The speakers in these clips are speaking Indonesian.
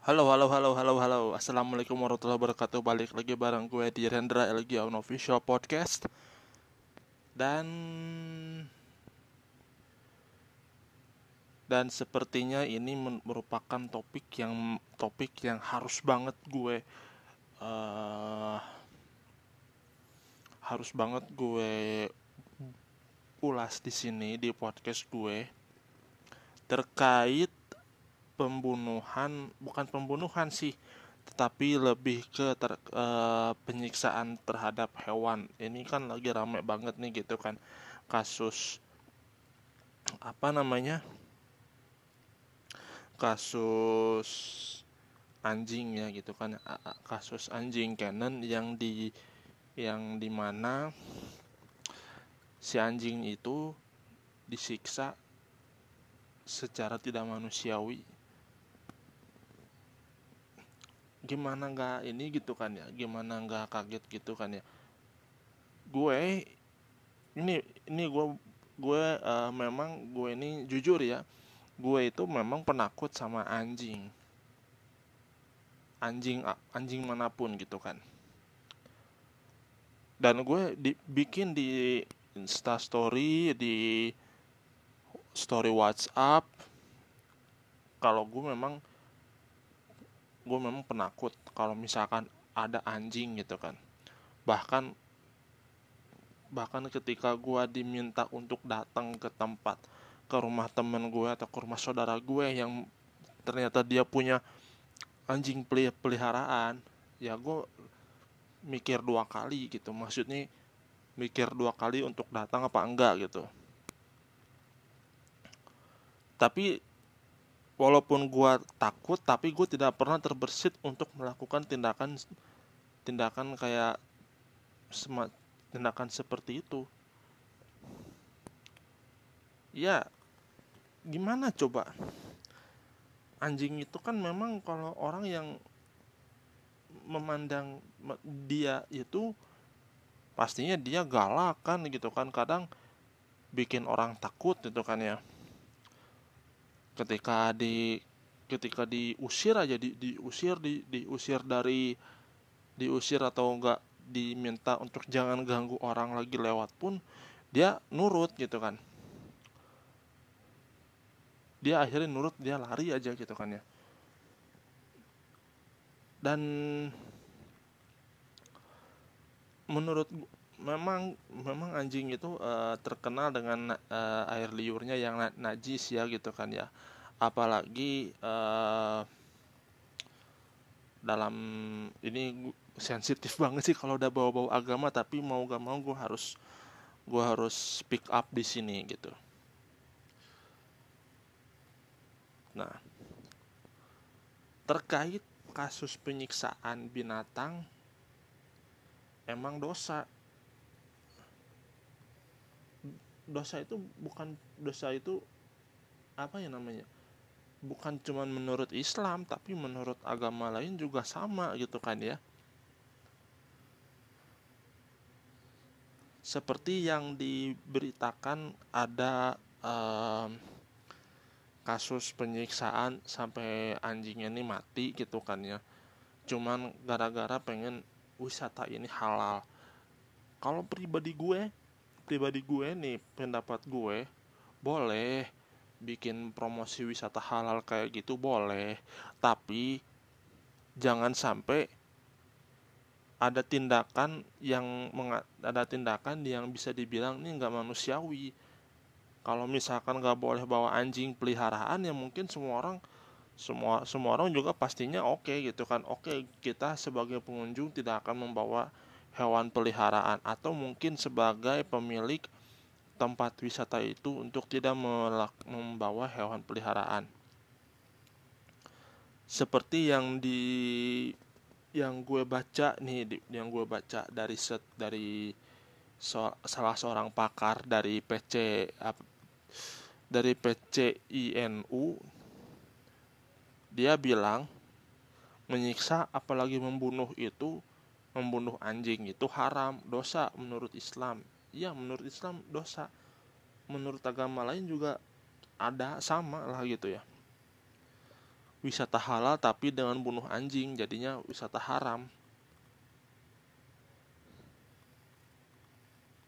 Halo, halo, halo, halo, halo. Assalamualaikum warahmatullahi wabarakatuh. Balik lagi bareng gue di Rendra LG on Official Podcast. Dan dan sepertinya ini merupakan topik yang topik yang harus banget gue uh, harus banget gue ulas di sini di podcast gue terkait pembunuhan bukan pembunuhan sih tetapi lebih ke ter, e, penyiksaan terhadap hewan. Ini kan lagi rame banget nih gitu kan kasus apa namanya kasus anjing ya gitu kan kasus anjing Canon yang di yang di mana si anjing itu disiksa secara tidak manusiawi gimana nggak ini gitu kan ya gimana nggak kaget gitu kan ya. Gue ini ini gue gue uh, memang gue ini jujur ya gue itu memang penakut sama anjing. Anjing anjing mana pun gitu kan. Dan gue dibikin di insta story di story WhatsApp. Kalau gue memang gue memang penakut kalau misalkan ada anjing gitu kan. Bahkan bahkan ketika gue diminta untuk datang ke tempat ke rumah temen gue atau ke rumah saudara gue yang ternyata dia punya anjing peliharaan ya gue mikir dua kali gitu. Maksudnya mikir dua kali untuk datang apa enggak gitu. Tapi walaupun gue takut tapi gue tidak pernah terbersit untuk melakukan tindakan tindakan kayak semat tindakan seperti itu. Ya gimana coba? Anjing itu kan memang kalau orang yang memandang dia itu pastinya dia galak kan gitu kan. Kadang bikin orang takut gitu kan ya ketika di ketika diusir aja di, diusir di diusir dari diusir atau enggak diminta untuk jangan ganggu orang lagi lewat pun dia nurut gitu kan. Dia akhirnya nurut dia lari aja gitu kan ya. Dan menurut memang memang anjing itu uh, terkenal dengan uh, air liurnya yang na najis ya gitu kan ya. Apalagi uh, dalam ini sensitif banget sih kalau udah bawa-bawa agama tapi mau gak mau gue harus gue harus speak up di sini gitu. Nah terkait kasus penyiksaan binatang emang dosa dosa itu bukan dosa itu apa ya namanya bukan cuma menurut Islam tapi menurut agama lain juga sama gitu kan ya. Seperti yang diberitakan ada um, kasus penyiksaan sampai anjingnya ini mati gitu kan ya. Cuman gara-gara pengen wisata ini halal. Kalau pribadi gue pribadi gue nih pendapat gue boleh bikin promosi wisata halal kayak gitu boleh. Tapi jangan sampai ada tindakan yang ada tindakan yang bisa dibilang ini nggak manusiawi. Kalau misalkan nggak boleh bawa anjing peliharaan ya mungkin semua orang semua semua orang juga pastinya oke okay, gitu kan. Oke okay, kita sebagai pengunjung tidak akan membawa hewan peliharaan atau mungkin sebagai pemilik tempat wisata itu untuk tidak membawa hewan peliharaan. Seperti yang di yang gue baca nih yang gue baca dari set dari so, salah seorang pakar dari PC dari PCINU dia bilang menyiksa apalagi membunuh itu membunuh anjing itu haram, dosa menurut Islam. Iya, menurut Islam dosa. Menurut agama lain juga ada sama lah gitu ya. wisata halal tapi dengan bunuh anjing jadinya wisata haram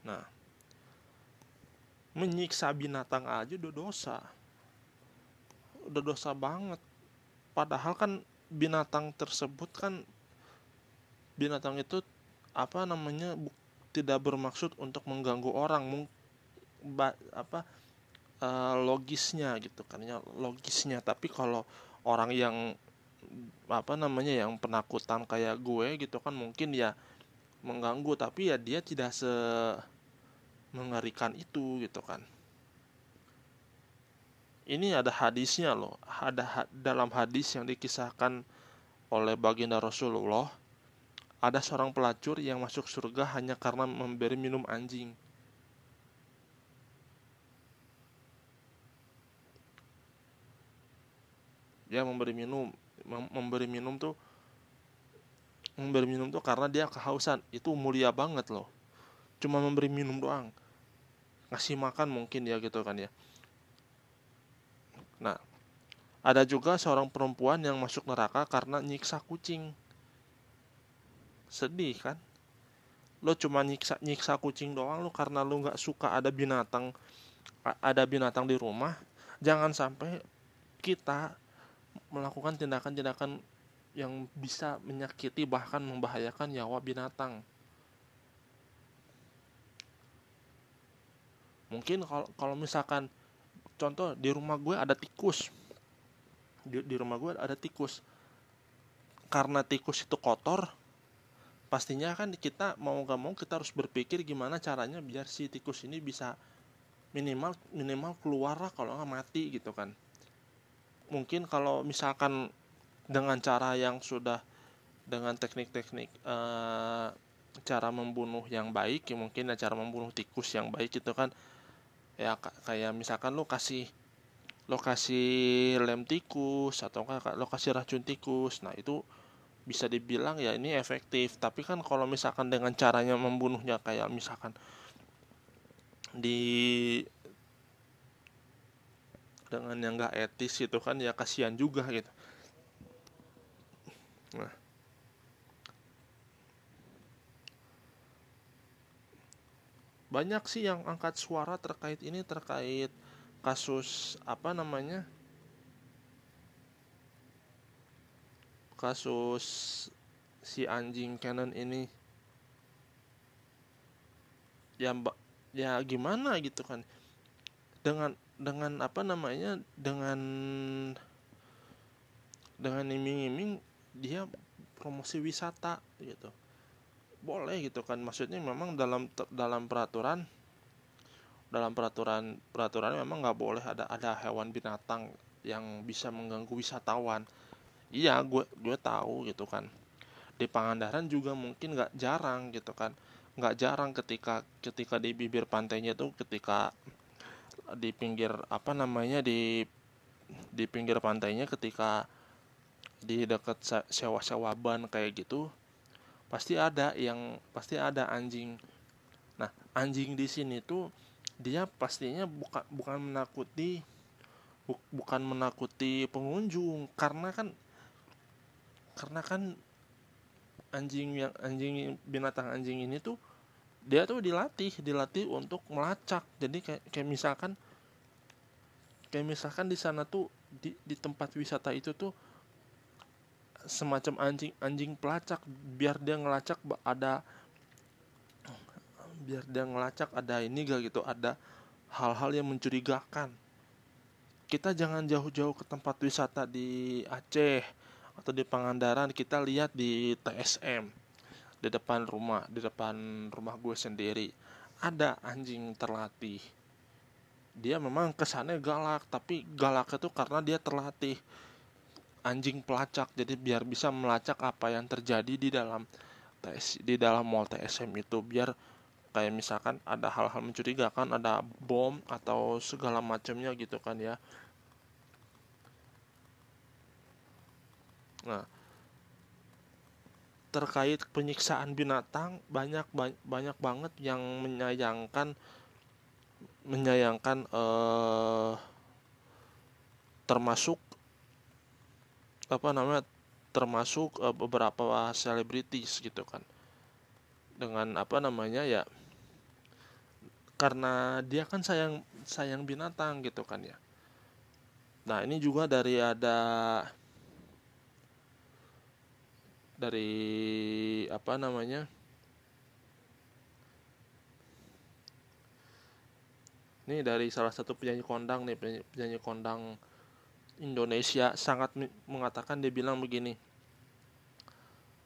nah menyiksa binatang aja udah dosa udah dosa banget padahal kan binatang tersebut kan binatang itu apa namanya tidak bermaksud untuk mengganggu orang ba, apa uh, logisnya gitu kan ya logisnya. Tapi kalau orang yang apa namanya yang penakutan kayak gue gitu kan mungkin ya mengganggu tapi ya dia tidak se mengerikan itu gitu kan. Ini ada hadisnya loh ada dalam hadis yang dikisahkan oleh baginda Rasulullah ada seorang pelacur yang masuk surga hanya karena memberi minum anjing. Dia memberi minum, memberi minum tuh memberi minum tuh karena dia kehausan. Itu mulia banget loh. Cuma memberi minum doang. Ngasih makan mungkin ya gitu kan ya. Nah, ada juga seorang perempuan yang masuk neraka karena nyiksa kucing sedih kan? Lo cuma nyiksa nyiksa kucing doang lo karena lo nggak suka ada binatang ada binatang di rumah jangan sampai kita melakukan tindakan-tindakan yang bisa menyakiti bahkan membahayakan nyawa binatang. Mungkin kalau kalau misalkan contoh di rumah gue ada tikus. Di, di rumah gue ada tikus. Karena tikus itu kotor pastinya kan kita mau gak mau kita harus berpikir gimana caranya biar si tikus ini bisa minimal minimal keluar lah kalau nggak mati gitu kan. Mungkin kalau misalkan dengan cara yang sudah dengan teknik-teknik uh, cara membunuh yang baik ya mungkin ya cara membunuh tikus yang baik itu kan. Ya kayak misalkan lo kasih lokasi lem tikus atau lokasi racun tikus. Nah itu bisa dibilang ya ini efektif. Tapi kan kalau misalkan dengan caranya membunuhnya kayak misalkan di dengan yang gak etis itu kan ya kasihan juga gitu. Nah. Banyak sih yang angkat suara terkait ini terkait kasus apa namanya kasus si anjing Canon ini. Ya mbak ya gimana gitu kan. Dengan dengan apa namanya dengan dengan iming-iming dia promosi wisata gitu. Boleh gitu kan maksudnya memang dalam dalam peraturan dalam peraturan peraturan memang nggak boleh ada ada hewan binatang yang bisa mengganggu wisatawan iya gue gue tahu gitu kan. Di Pangandaran juga mungkin nggak jarang gitu kan. Nggak jarang ketika ketika di bibir pantainya tuh ketika di pinggir apa namanya di di pinggir pantainya ketika di dekat sewa-sewa ban kayak gitu pasti ada yang pasti ada anjing. Nah anjing di sini tuh dia pastinya bukan bukan menakuti bu, bukan menakuti pengunjung. Karena kan karena kan anjing yang anjing binatang anjing ini tuh dia tuh dilatih dilatih untuk melacak. Jadi kayak kayak misalkan kayak misalkan di sana tuh di di tempat wisata itu tuh semacam anjing anjing pelacak. Biar dia ngelacak ada biar dia ngelacak ada ini gak gitu ada hal-hal yang mencurigakan. Kita jangan jauh-jauh ke tempat wisata di Aceh atau di Pangandaran kita lihat di TSM di depan rumah di depan rumah gue sendiri ada anjing terlatih. Dia memang kesannya galak tapi galak itu karena dia terlatih anjing pelacak. Jadi biar bisa melacak apa yang terjadi di dalam TS, di dalam mall TSM itu. Biar kayak misalkan ada hal-hal mencurigakan ada bom atau segala macamnya gitu kan ya Nah, terkait penyiksaan binatang banyak banyak banget yang menyayangkan menyayangkan eh, termasuk apa namanya termasuk uh, beberapa selebritis gitu kan. Dengan apa namanya ya karena dia kan sayang sayang binatang gitu kan ya. Nah ini juga dari ada dari apa namanya ini dari salah satu penyanyi kondang nih penyanyi, penyanyi kondang Indonesia sangat mengatakan dia bilang begini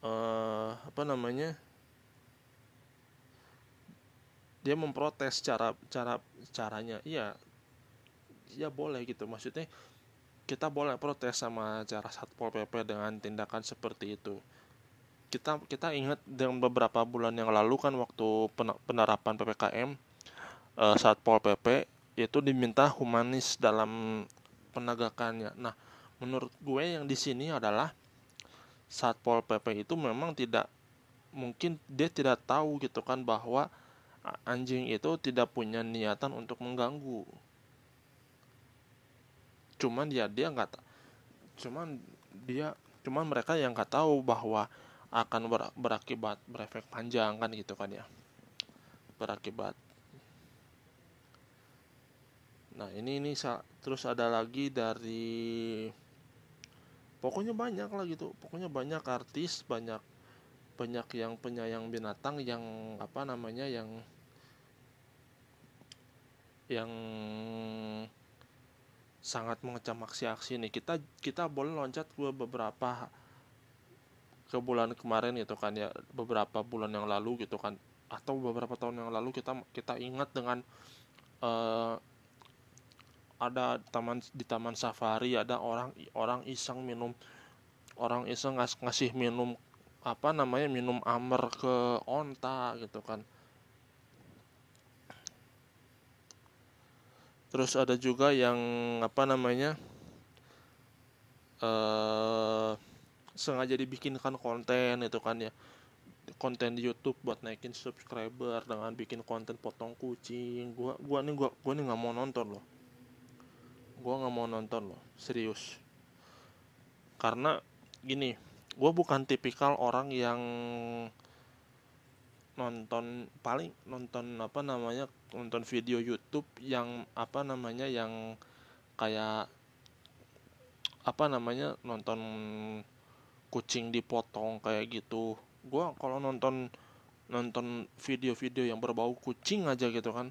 uh, apa namanya dia memprotes cara cara caranya. Iya ya boleh gitu. Maksudnya kita boleh protes sama cara satpol pp dengan tindakan seperti itu kita kita ingat dengan beberapa bulan yang lalu kan waktu penerapan ppkm uh, satpol pp itu diminta humanis dalam penegakannya. Nah, menurut gue yang di sini adalah Satpol PP itu memang tidak mungkin dia tidak tahu gitu kan bahwa anjing itu tidak punya niatan untuk mengganggu. Cuman dia dia nggak cuman dia cuman mereka yang nggak tahu bahwa akan ber, berakibat berefek panjang kan gitu kan ya. Berakibat. Nah ini ini terus ada lagi dari pokoknya banyak lah gitu. Pokoknya banyak artis banyak banyak yang penyayang binatang yang apa namanya yang yang sangat mengecam aksi-aksi nih. Kita kita boleh loncat ke beberapa ke bulan kemarin gitu kan ya beberapa bulan yang lalu gitu kan. Atau beberapa tahun yang lalu kita kita ingat dengan uh, ada taman di taman safari ada orang orang iseng minum orang iseng ngas, ngasih minum apa namanya minum amer ke onta gitu kan. Terus ada juga yang apa namanya eh sengaja dibikinkan konten itu kan ya. Konten di YouTube buat naikin subscriber dengan bikin konten potong kucing. Gua gua nih gua gua nih nggak mau nonton loh. Gue nggak mau nonton loh serius. Karena gini gue bukan tipikal orang yang nonton paling nonton apa namanya nonton video YouTube yang apa namanya yang kayak apa namanya nonton kucing dipotong kayak gitu. Gue kalau nonton nonton video-video yang berbau kucing aja gitu kan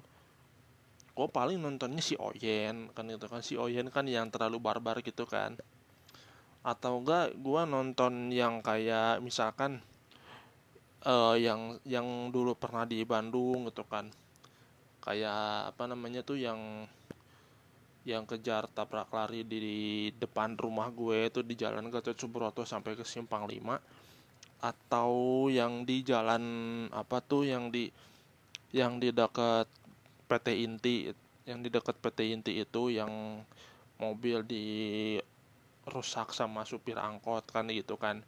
gue paling nontonnya si Oyen kan gitu kan. Si Oyen kan yang terlalu barbar gitu kan. Atau enggak gue nonton yang kayak misalkan uh, yang yang dulu pernah di Bandung gitu kan. Kayak apa namanya tuh yang yang kejar tabrak lari di depan rumah gue itu di jalan Gatot Subroto sampai ke Simpang 5 atau yang di jalan apa tuh yang di yang di dekat PT Inti yang di dekat PT Inti itu yang mobil di rusak sama supir angkot kan gitu kan.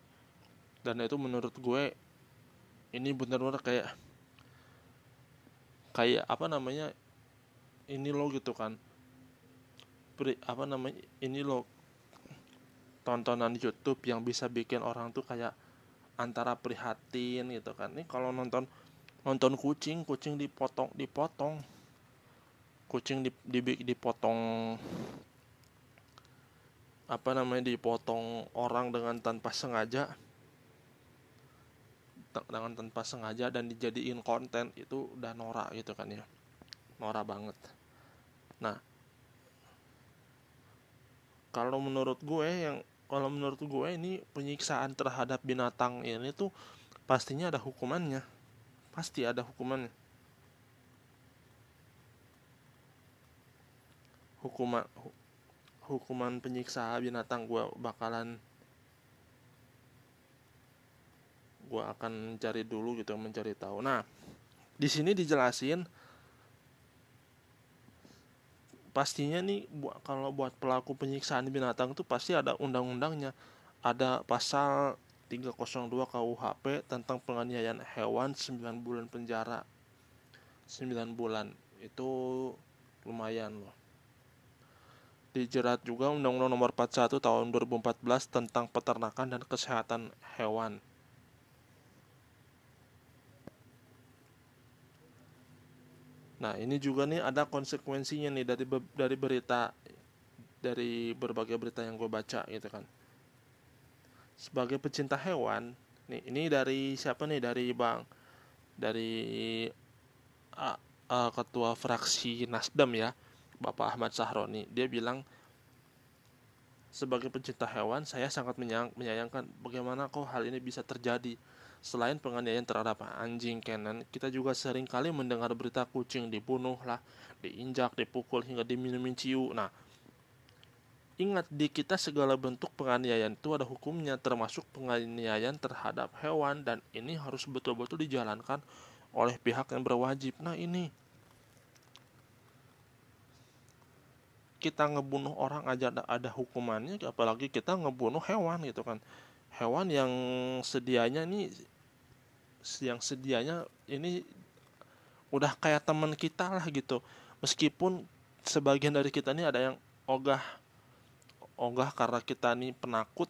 Dan itu menurut gue ini benar-benar kayak kayak apa namanya ini lo gitu kan Beri, apa namanya ini lo tontonan YouTube yang bisa bikin orang tuh kayak antara prihatin gitu kan. Ini kalau nonton nonton kucing kucing dipotong dipotong. Kucing dipotong apa namanya dipotong orang dengan tanpa sengaja. Dengan tanpa sengaja dan dijadiin konten itu udah norak gitu kan ya. Norak banget. Nah kalau menurut gue yang kalau menurut gue ini penyiksaan terhadap binatang ini tuh pastinya ada hukumannya. Pasti ada hukumannya. Hukuman hukuman penyiksa binatang gue bakalan gue akan cari dulu gitu mencari tahu. Nah di sini dijelasin pastinya nih kalau buat pelaku penyiksaan binatang itu pasti ada undang-undangnya. Ada pasal 302 KUHP tentang penganiayaan hewan 9 bulan penjara. 9 bulan. Itu lumayan loh. Dijerat juga Undang-Undang Nomor 41 Tahun 2014 tentang peternakan dan kesehatan hewan. Nah, ini juga nih ada konsekuensinya nih dari dari berita dari berbagai berita yang gue baca gitu kan. Sebagai pecinta hewan, nih ini dari siapa nih dari Bang dari uh, uh, ketua fraksi Nasdem ya, Bapak Ahmad Sahroni. Dia bilang sebagai pecinta hewan, saya sangat menyayangkan bagaimana kok hal ini bisa terjadi Selain penganiayaan terhadap anjing Canon, kita juga sering kali mendengar berita kucing dibunuh lah, diinjak, dipukul hingga diminumin ciu. Nah, ingat di kita segala bentuk penganiayaan itu ada hukumnya termasuk penganiayaan terhadap hewan dan ini harus betul-betul dijalankan oleh pihak yang berwajib. Nah, ini kita ngebunuh orang aja ada, ada hukumannya apalagi kita ngebunuh hewan gitu kan hewan yang sedianya ini yang sedianya ini udah kayak teman kita lah gitu. Meskipun sebagian dari kita ini ada yang ogah ogah karena kita ini penakut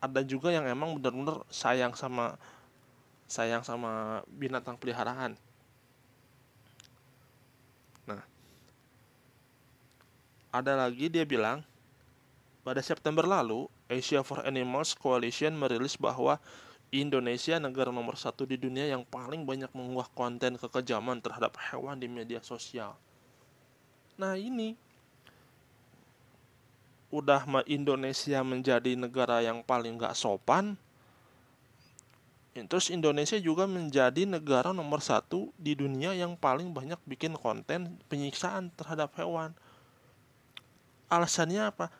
ada juga yang emang benar-benar sayang sama sayang sama binatang peliharaan. Nah ada lagi dia bilang pada September lalu, Asia for Animals Coalition merilis bahwa Indonesia negara nomor satu di dunia yang paling banyak mengunggah konten kekejaman terhadap hewan di media sosial. Nah ini udah Indonesia menjadi negara yang paling gak sopan, terus Indonesia juga menjadi negara nomor satu di dunia yang paling banyak bikin konten penyiksaan terhadap hewan. Alasannya apa?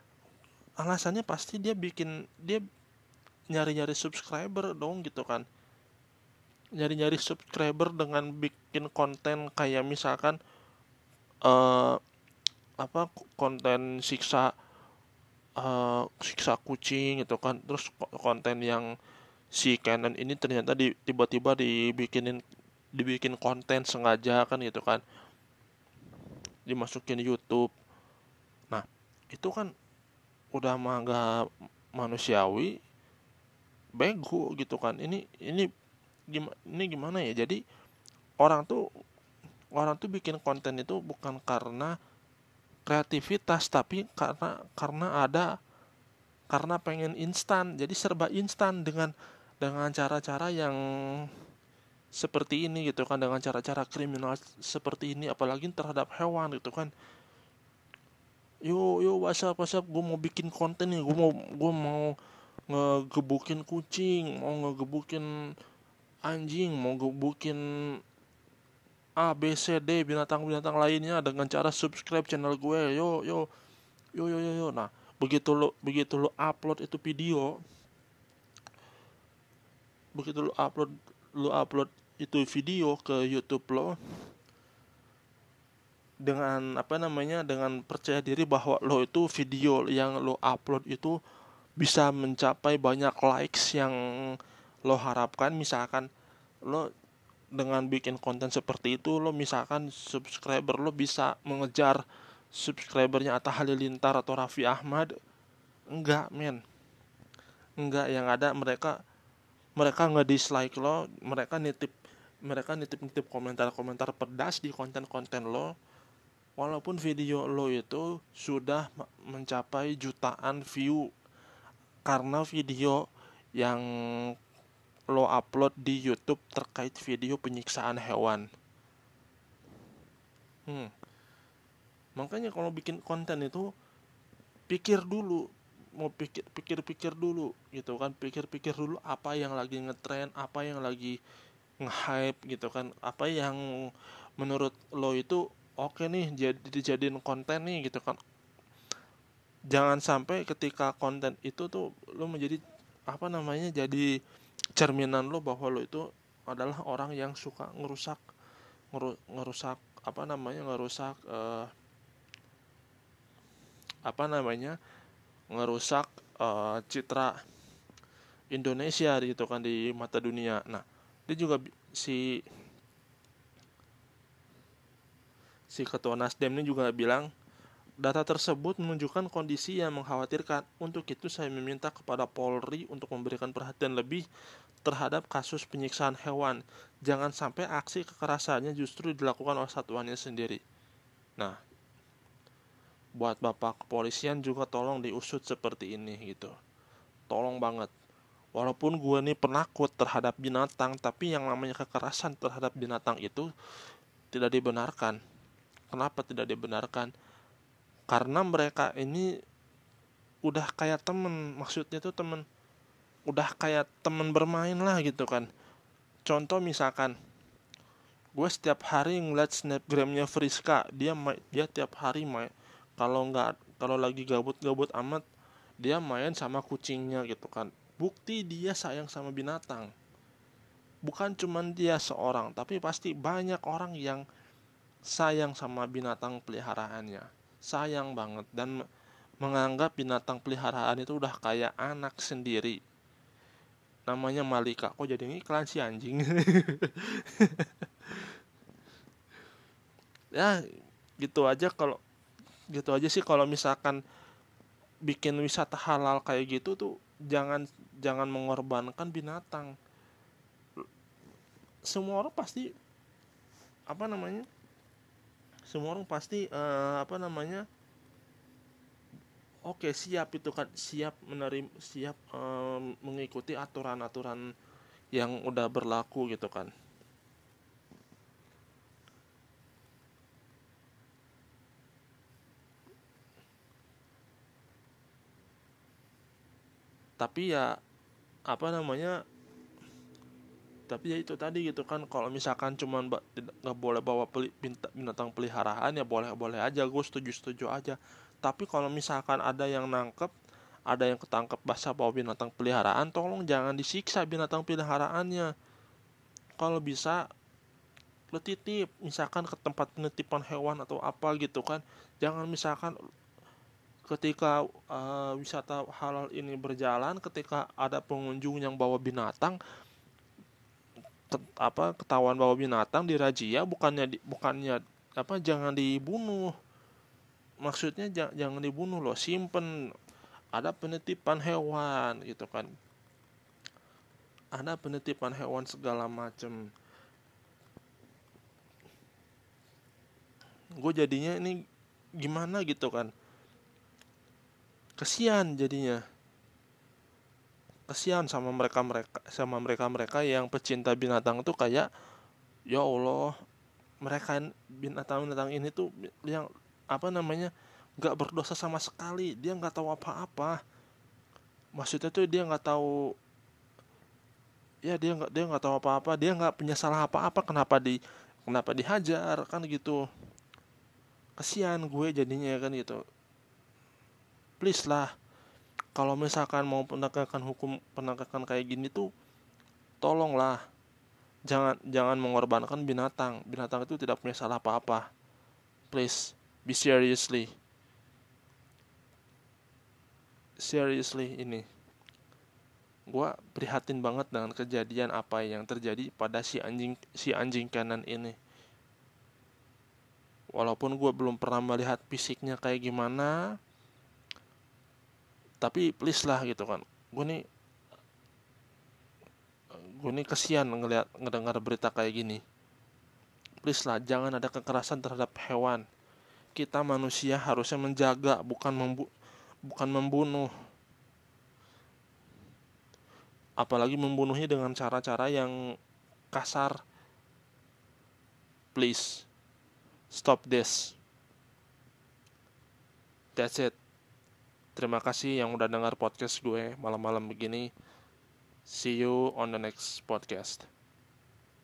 Alasannya pasti dia bikin dia nyari-nyari subscriber dong gitu kan. Nyari-nyari subscriber dengan bikin konten kayak misalkan uh, apa konten siksa uh, siksa kucing gitu kan. Terus konten yang si Canon ini ternyata di, tiba-tiba dibikinin dibikin konten sengaja kan gitu kan. Dimasukin YouTube. Nah itu kan udah mah manusiawi bego gitu kan. Ini ini ini gimana ya? Jadi orang tuh orang tuh bikin konten itu bukan karena kreativitas tapi karena karena ada karena pengen instan. Jadi serba instan dengan dengan cara-cara yang seperti ini gitu kan dengan cara-cara kriminal seperti ini apalagi terhadap hewan gitu kan yo yo whatsapp whatsapp gue mau bikin konten nih gue mau gue mau ngegebukin kucing mau ngegebukin anjing mau ngegebukin A B C D binatang-binatang lainnya dengan cara subscribe channel gue yo yo yo yo yo, yo. nah begitu lo begitu lo upload itu video begitu lo upload lo upload itu video ke YouTube lo dengan apa namanya dengan percaya diri bahwa lo itu video yang lo upload itu bisa mencapai banyak likes yang lo harapkan. Misalkan lo dengan bikin konten seperti itu lo misalkan subscriber lo bisa mengejar subscribernya Atta Halilintar atau Raffi Ahmad. Enggak men. Enggak yang ada mereka mereka nggak dislike lo mereka nitip mereka nitip nitip komentar komentar pedas di konten konten lo walaupun video lo itu sudah mencapai jutaan view karena video yang lo upload di YouTube terkait video penyiksaan hewan. Hmm. Makanya kalau bikin konten itu pikir dulu, mau pikir pikir-pikir dulu gitu kan, pikir-pikir dulu apa yang lagi ngetren, apa yang lagi nge-hype gitu kan, apa yang menurut lo itu oke nih jadi dijadiin konten nih gitu kan jangan sampai ketika konten itu tuh lo menjadi apa namanya jadi cerminan lo bahwa lo itu adalah orang yang suka ngerusak ngeru, ngerusak apa namanya ngerusak uh, apa namanya ngerusak uh, citra Indonesia gitu kan di mata dunia. Nah, dia juga si si ketua Nasdem ini juga bilang Data tersebut menunjukkan kondisi yang mengkhawatirkan. Untuk itu saya meminta kepada Polri untuk memberikan perhatian lebih terhadap kasus penyiksaan hewan. Jangan sampai aksi kekerasannya justru dilakukan oleh satuannya sendiri. Nah, buat Bapak kepolisian juga tolong diusut seperti ini gitu. Tolong banget. Walaupun gue nih penakut terhadap binatang, tapi yang namanya kekerasan terhadap binatang itu tidak dibenarkan. Kenapa tidak dibenarkan? karena mereka ini udah kayak temen maksudnya tuh temen udah kayak temen bermain lah gitu kan. Contoh misalkan gue setiap hari ngeliat snapgramnya Friska dia dia tiap hari main. Kalau nggak kalau lagi gabut-gabut amat dia main sama kucingnya gitu kan. Bukti dia sayang sama binatang. Bukan cuman dia seorang tapi pasti banyak orang yang sayang sama binatang peliharaannya. Sayang banget dan menganggap binatang peliharaan itu udah kayak anak sendiri. Namanya Malika. Kok jadi iklan si anjing? Ya gitu aja kalau gitu aja sih kalau misalkan bikin wisata halal kayak gitu tuh jangan jangan mengorbankan binatang. Semua orang pasti apa namanya semua orang pasti uh, apa namanya oke okay, siap itu kan siap menerima siap um, mengikuti aturan-aturan yang udah berlaku gitu kan. Tapi ya apa namanya tapi ya itu tadi gitu kan kalau misalkan cuman nggak boleh bawa peli, binatang peliharaan ya boleh boleh aja gue setuju setuju aja. Tapi kalau misalkan ada yang nangkep ada yang ketangkep basah bawa binatang peliharaan tolong jangan disiksa binatang peliharaannya. Kalau bisa lo titip misalkan ke tempat penitipan hewan atau apa gitu kan. Jangan misalkan ketika uh, wisata halal ini berjalan ketika ada pengunjung yang bawa binatang apa ketahuan bawa binatang di razia bukannya di, bukannya apa jangan dibunuh. Maksudnya jangan, jangan dibunuh loh simpen. Ada penitipan hewan gitu kan. Ada penitipan hewan segala macem. Gue jadinya ini gimana gitu kan. Kesian jadinya kesian sama mereka mereka sama mereka mereka yang pecinta binatang itu kayak ya Allah mereka binatang binatang ini tuh yang apa namanya nggak berdosa sama sekali dia nggak tahu apa-apa. Maksudnya tuh dia nggak tahu ya dia nggak dia nggak tahu apa-apa dia nggak punya salah apa-apa kenapa di kenapa dihajar kan gitu. Kesian gue jadinya kan gitu. Please lah kalau misalkan mau penegakan hukum penegakan kayak gini tuh tolonglah. Jangan jangan mengorbankan binatang. Binatang itu tidak punya salah apa-apa. Please be seriously. Seriously ini. Gue prihatin banget dengan kejadian apa yang terjadi pada si anjing si anjing kanan ini. Walaupun gue belum pernah melihat fisiknya kayak gimana tapi please lah gitu kan. Gue nih gue nih kesian ngeliat ngedengar berita kayak gini. Please lah jangan ada kekerasan terhadap hewan. Kita manusia harusnya menjaga bukan membu bukan membunuh. Apalagi membunuhnya dengan cara-cara yang kasar. Please stop this. That's it Terima kasih yang udah dengar podcast gue malam-malam begini. See you on the next podcast.